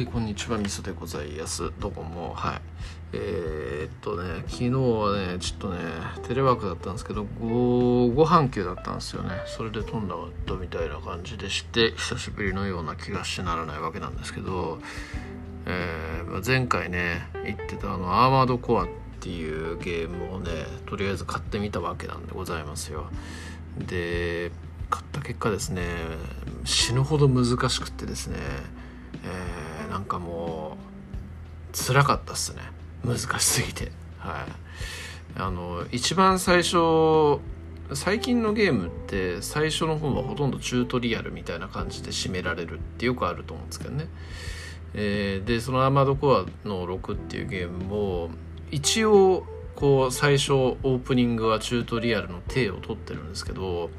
はいこんにちはみそでございます。どうもはい。えー、っとね昨日はねちょっとねテレワークだったんですけどごご半休だったんですよね。それで飛んだとみたいな感じでして久しぶりのような気がしてならないわけなんですけど、えー、前回ね言ってたあのアーマードコアっていうゲームをねとりあえず買ってみたわけなんでございますよ。で買った結果ですね死ぬほど難しくってですね、なんかもう辛かったっすね。難しすぎて。はい。あの一番最初最近のゲームって最初の方はほとんどチュートリアルみたいな感じで締められるってよくあると思うんですけどね、えー、でその「アーマードコアの6」っていうゲームも一応こう最初オープニングはチュートリアルの体を取ってるんですけど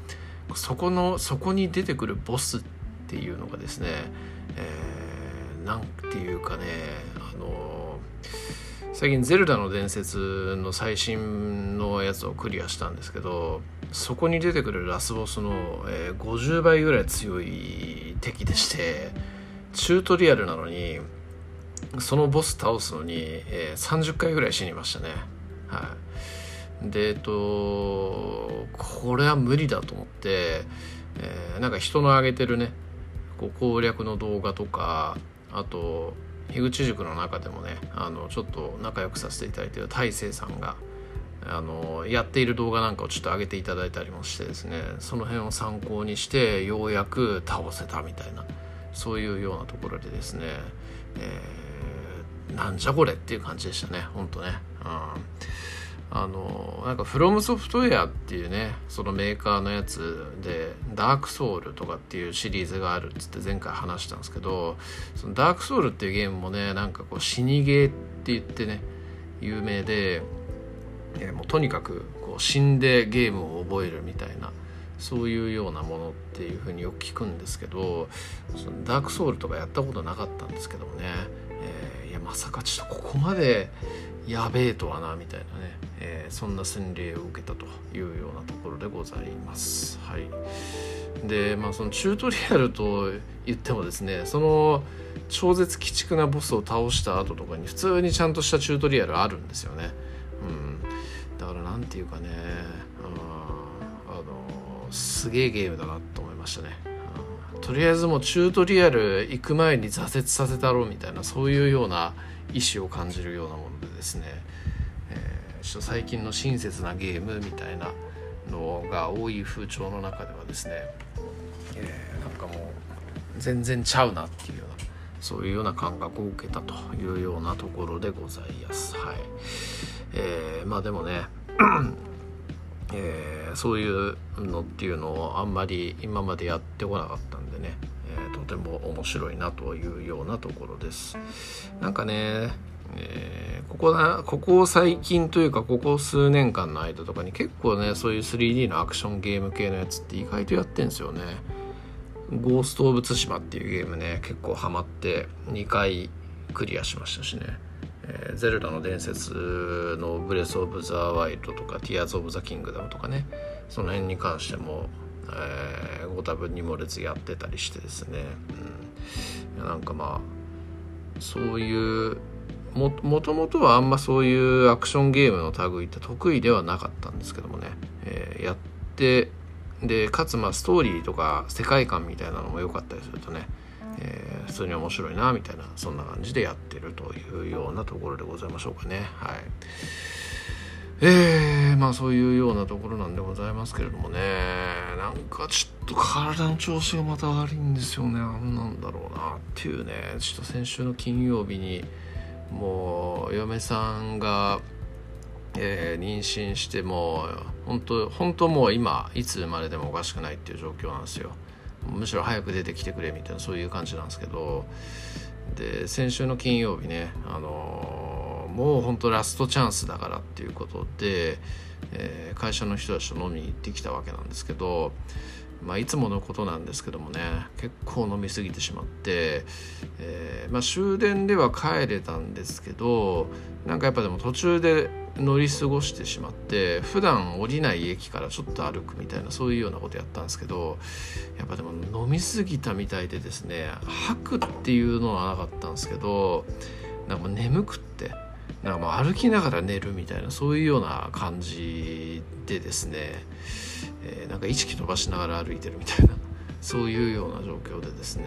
そこのそこに出てくるボスっていうのがですね、えー、なんていうかねあの最近「ゼルダの伝説」の最新のやつをクリアしたんですけどそこに出てくるラスボスの、えー、50倍ぐらい強い敵でしてチュートリアルなのにそのボス倒すのに、えー、30回ぐらい死にましたね。はい。でえっとこれは無理だと思って、えー、なんか人の上げてるねこう攻略の動画とかあと樋口塾の中でもねあのちょっと仲良くさせていただいてる大勢さんがあのやっている動画なんかをちょっと上げていただいたりもしてですねその辺を参考にしてようやく倒せたみたいなそういうようなところでですね、えー、なんじゃこれっていう感じでしたねほんとね。うんあのなんかフロムソフトウェアっていうねそのメーカーのやつでダークソウルとかっていうシリーズがあるっつって前回話したんですけどそのダークソウルっていうゲームもねなんかこう死にゲーって言ってね有名で、えもうとにかくこう死んでゲームを覚えるみたいなそういうようなものっていうふうによく聞くんですけどそのダークソウルとかやったことなかったんですけどもね、えー、いやまさかちょっとここまでやべえとはなみたいなね、えー、そんな洗礼を受けたというようなところでございます。はい、でまあそのチュートリアルと言ってもですねその超絶鬼畜なボスを倒した後とかに普通にちゃんとしたチュートリアルあるんですよね。うん、だから何て言うかねあのすげえゲームだなと思いましたね。とりあえずもうチュートリアル行く前に挫折させたろうみたいなそういうような意志を感じるようなものでですね、えー、ちょっと最近の親切なゲームみたいなのが多い風潮の中ではですね、えー、なんかもう全然ちゃうなっていうようなそういうような感覚を受けたというようなところでございます。はいえー、まあでもねえー、そういうのっていうのをあんまり今までやってこなかったんでね、えー、とても面白いなというようなところです。なんかね、えー、ここなここ最近というかここ数年間の間とかに結構ねそういう 3D のアクションゲーム系のやつって意外とやってんですよね。ゴースト・オブ・ツシマっていうゲームね結構ハマって2回クリアしましたしね。えー、ゼルダの伝説のブレス・オブ・ザ・ワイルドとか、ティアーズ・オブ・ザ・キングダムとかね、その辺に関しても、えー、ご多分に漏れずやってたりしてですね、うん、なんかまあ、そういう、ももともとはあんまそういうアクションゲームの類って得意ではなかったんですけどもね、えー、やってでかつまあストーリーとか世界観みたいなのも良かったりするとねえー、普通に面白いなみたいなそんな感じでやってるというようなところでございましょうかね。はい。えー、まあそういうようなところなんでございますけれどもね。なんかちょっと体の調子がまた悪いんですよね。何なんだろうなっていうね。ちょっと先週の金曜日にもう嫁さんがえー、妊娠しても本当本当もう今いつ生まれてもおかしくないっていう状況なんですよ。むしろ早く出てきてくれみたいなそういう感じなんですけど。で先週の金曜日ね、あのー、もう本当ラストチャンスだからっていうことで、えー、会社の人たちと飲みに行ってきたわけなんですけどまあ、いつものことなんですけどもね結構飲み過ぎてしまって、えー、まあ、終電では帰れたんですけどなんかやっぱでも途中で乗り過ごしてしまって普段降りない駅からちょっと歩くみたいなそういうようなことやったんですけどやっぱでも飲み過ぎたみたいでですね吐くっていうのはなかったんですけどなんかもう眠くってなんかもう歩きながら寝るみたいなそういうような感じでですねえー、なんか意識飛ばしながら歩いてるみたいな そういうような状況でですね、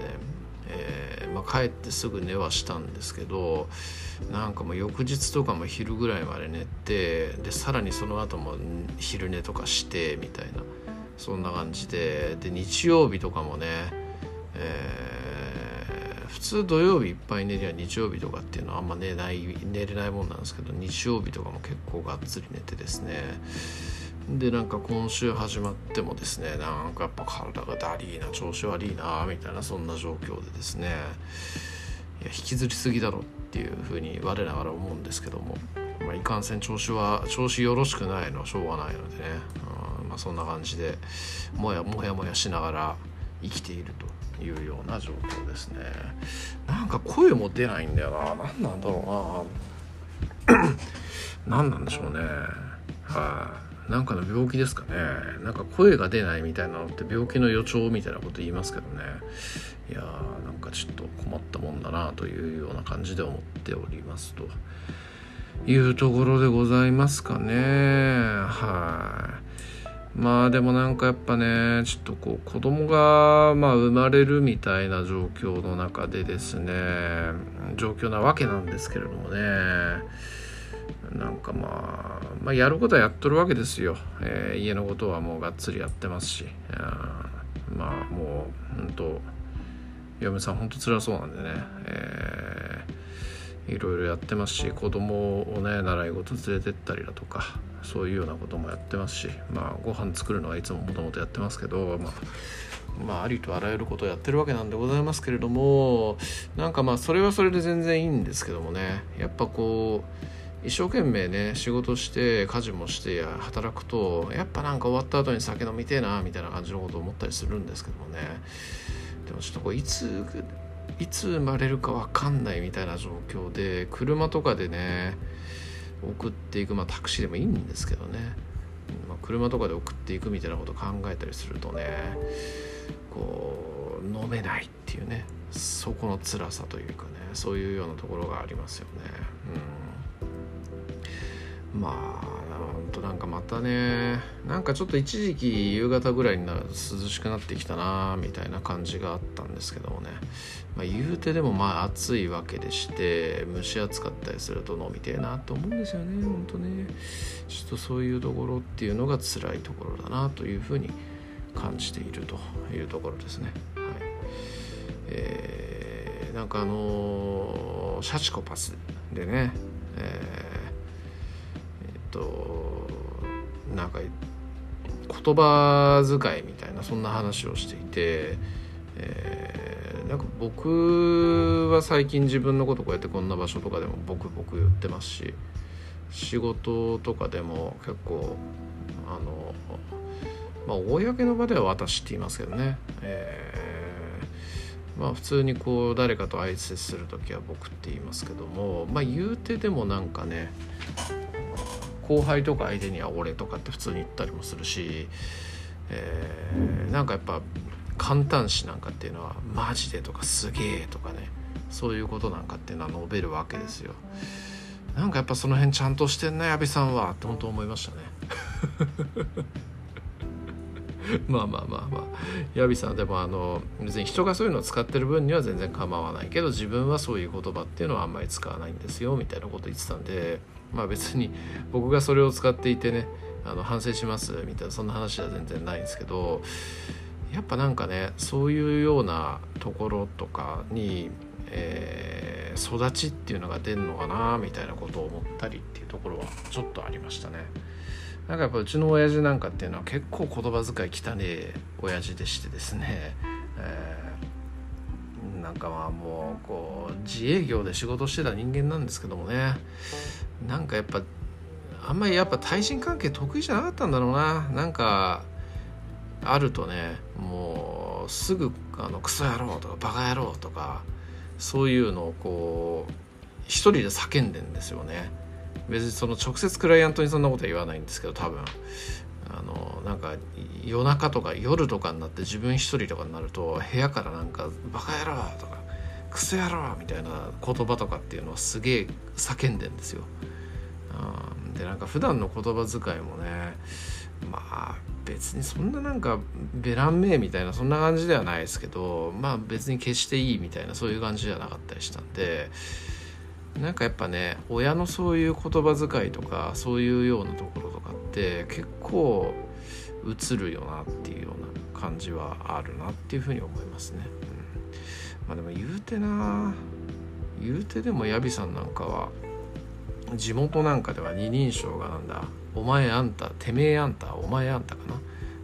えー、まあ、帰ってすぐ寝はしたんですけどなんかもう翌日とかも昼ぐらいまで寝てでさらにその後も昼寝とかしてみたいなそんな感じでで日曜日とかもね、えー、普通土曜日いっぱい寝りゃ日曜日とかっていうのはあんま寝ない寝れないもんなんですけど日曜日とかも結構がっつり寝てですねでなんか今週始まってもですねなんかやっぱ体がだりーな調子悪いなみたいなそんな状況でですねいや引きずりすぎだろっていうふうに我ながら思うんですけども、まあ、いかんせん調子は調子よろしくないのはしょうがないのでね、うんまあ、そんな感じでもやもやもやしながら生きているというような状況ですね。なんか声も出ないんだよな。何なんだろうな。何なんでしょうね。はい、あ、なんかの病気ですかね。なんか声が出ないみたいなのって病気の予兆みたいなこと言いますけどね。いやーなんかちょっと困ったもんだなというような感じで思っておりますと。いうところでございますかね。はい。まあでもなんかやっぱねちょっとこう子供がまあ生まれるみたいな状況の中でですね状況なわけなんですけれどもね。なんかまあ、まあ、やることはやっとるわけですよ、えー、家のことはもうがっつりやってますし。まあもう本当嫁さん本当辛そうなんでね、えー、いろいろやってますし子供をね習い事連れてったりだとかそういうようなこともやってますしまあご飯作るのはいつももともとやってますけどまあまあ、ありとあらゆることをやってるわけなんでございますけれどもなんかまあそれはそれで全然いいんですけどもね。やっぱこう一生懸命ね仕事して家事もして働くとやっぱなんか終わった後に酒飲みてえなみたいな感じのことを思ったりするんですけどもね。でもちょっとこういついつ生まれるか分かんないみたいな状況で車とかでね送っていくまあタクシーでもいいんですけどね、まあ、車とかで送っていくみたいなことを考えたりするとねこう飲めないっていうねそこの辛さというかねそういうようなところがありますよね。うん。まあほんとなんかまたねなんかちょっと一時期夕方ぐらいになると涼しくなってきたなみたいな感じがあったんですけどもね、まあ、言うてでもまあ暑いわけでして蒸し暑かったりすると飲みてえなと思うんですよねほんとね。ちょっとそういうところっていうのが辛いところだなというふうに感じているというところですね。はい。えー、なんかあのー、シャチコパスでね、えーとなんか言葉遣いみたいなそんな話をしていて、えー、なんか僕は最近自分のことこうやってこんな場所とかでも僕僕言ってますし仕事とかでも結構あのまあ公の場では私って言いますけどね、えー、まあ普通にこう誰かと挨拶する時は僕って言いますけどもまあ言うてでもなんかね後輩とか相手には俺とかって普通に言ったりもするし、えー、なんかやっぱ簡単詞なんかっていうのはマジでとかすげえとかねそういうことなんかっていうのは述べるわけですよ。なんかやっぱその辺ちゃんとしてんな矢部さんはって本当思いましたね。まあまあまあまあ。矢部さんでもあの別に人がそういうのを使ってる分には全然構わないけど自分はそういう言葉っていうのはあんまり使わないんですよみたいなこと言ってたんでまあ別に僕がそれを使っていてねあの反省しますみたいなそんな話は全然ないんですけどやっぱなんかねそういうようなところとかに、えー、育ちっていうのが出るのかなみたいなことを思ったりっていうところはちょっとありましたね。なんかやっぱうちの親父なんかっていうのは結構言葉遣い汚ねえ親父でしてですね、えー、なんかまあもうこう自営業で仕事してた人間なんですけどもねなんかやっぱあんまりやっぱ対人関係得意じゃなかったんだろうな。なんかあるとねもうすぐあのクソ野郎とかバカ野郎とかそういうのをこう一人で叫んでんですよね。別にその直接クライアントにそんなことは言わないんですけど多分。あのなんか夜中とか夜とかになって自分一人とかになると部屋からなんか「バカ野郎」とか「クソ野郎」みたいな言葉とかっていうのはすげえ叫んでんですよ。でなんか普段の言葉遣いもねまあ別にそんななんかベラン名みたいなそんな感じではないですけどまあ別に決していいみたいなそういう感じじゃなかったりしたんでなんかやっぱね親のそういう言葉遣いとかそういうようなところとかって結構映るよなっていうような感じはあるなっていうふうに思いますね。うん、まあでも言うてな言うてでもヤビさんなんかは地元なんかでは二人称がなんだお前あんたてめえあんたお前あんたかな？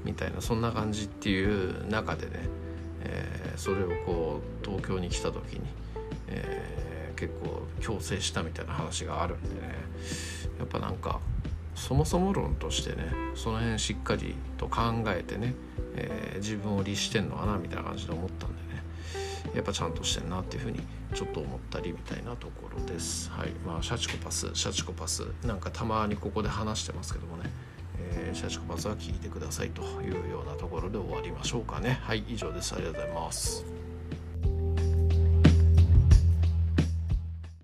みたいなそんな感じっていう中でね、えー、それをこう東京に来た時に、えー、結構強制したみたいな話があるんでねやっぱなんかそもそも論としてねその辺しっかりと考えてね、えー、自分を律してんのかなみたいな感じで思ったんでね。やっぱちゃんとしてんなっていうふうにちょっと思ったりみたいなところです。はいまあ、シャチコパスシャチコパスなんかたまにここで話してますけどもね、えー、シャチコパスは聞いてくださいというようなところで終わりましょうかね。はい以上ですありがとうございます。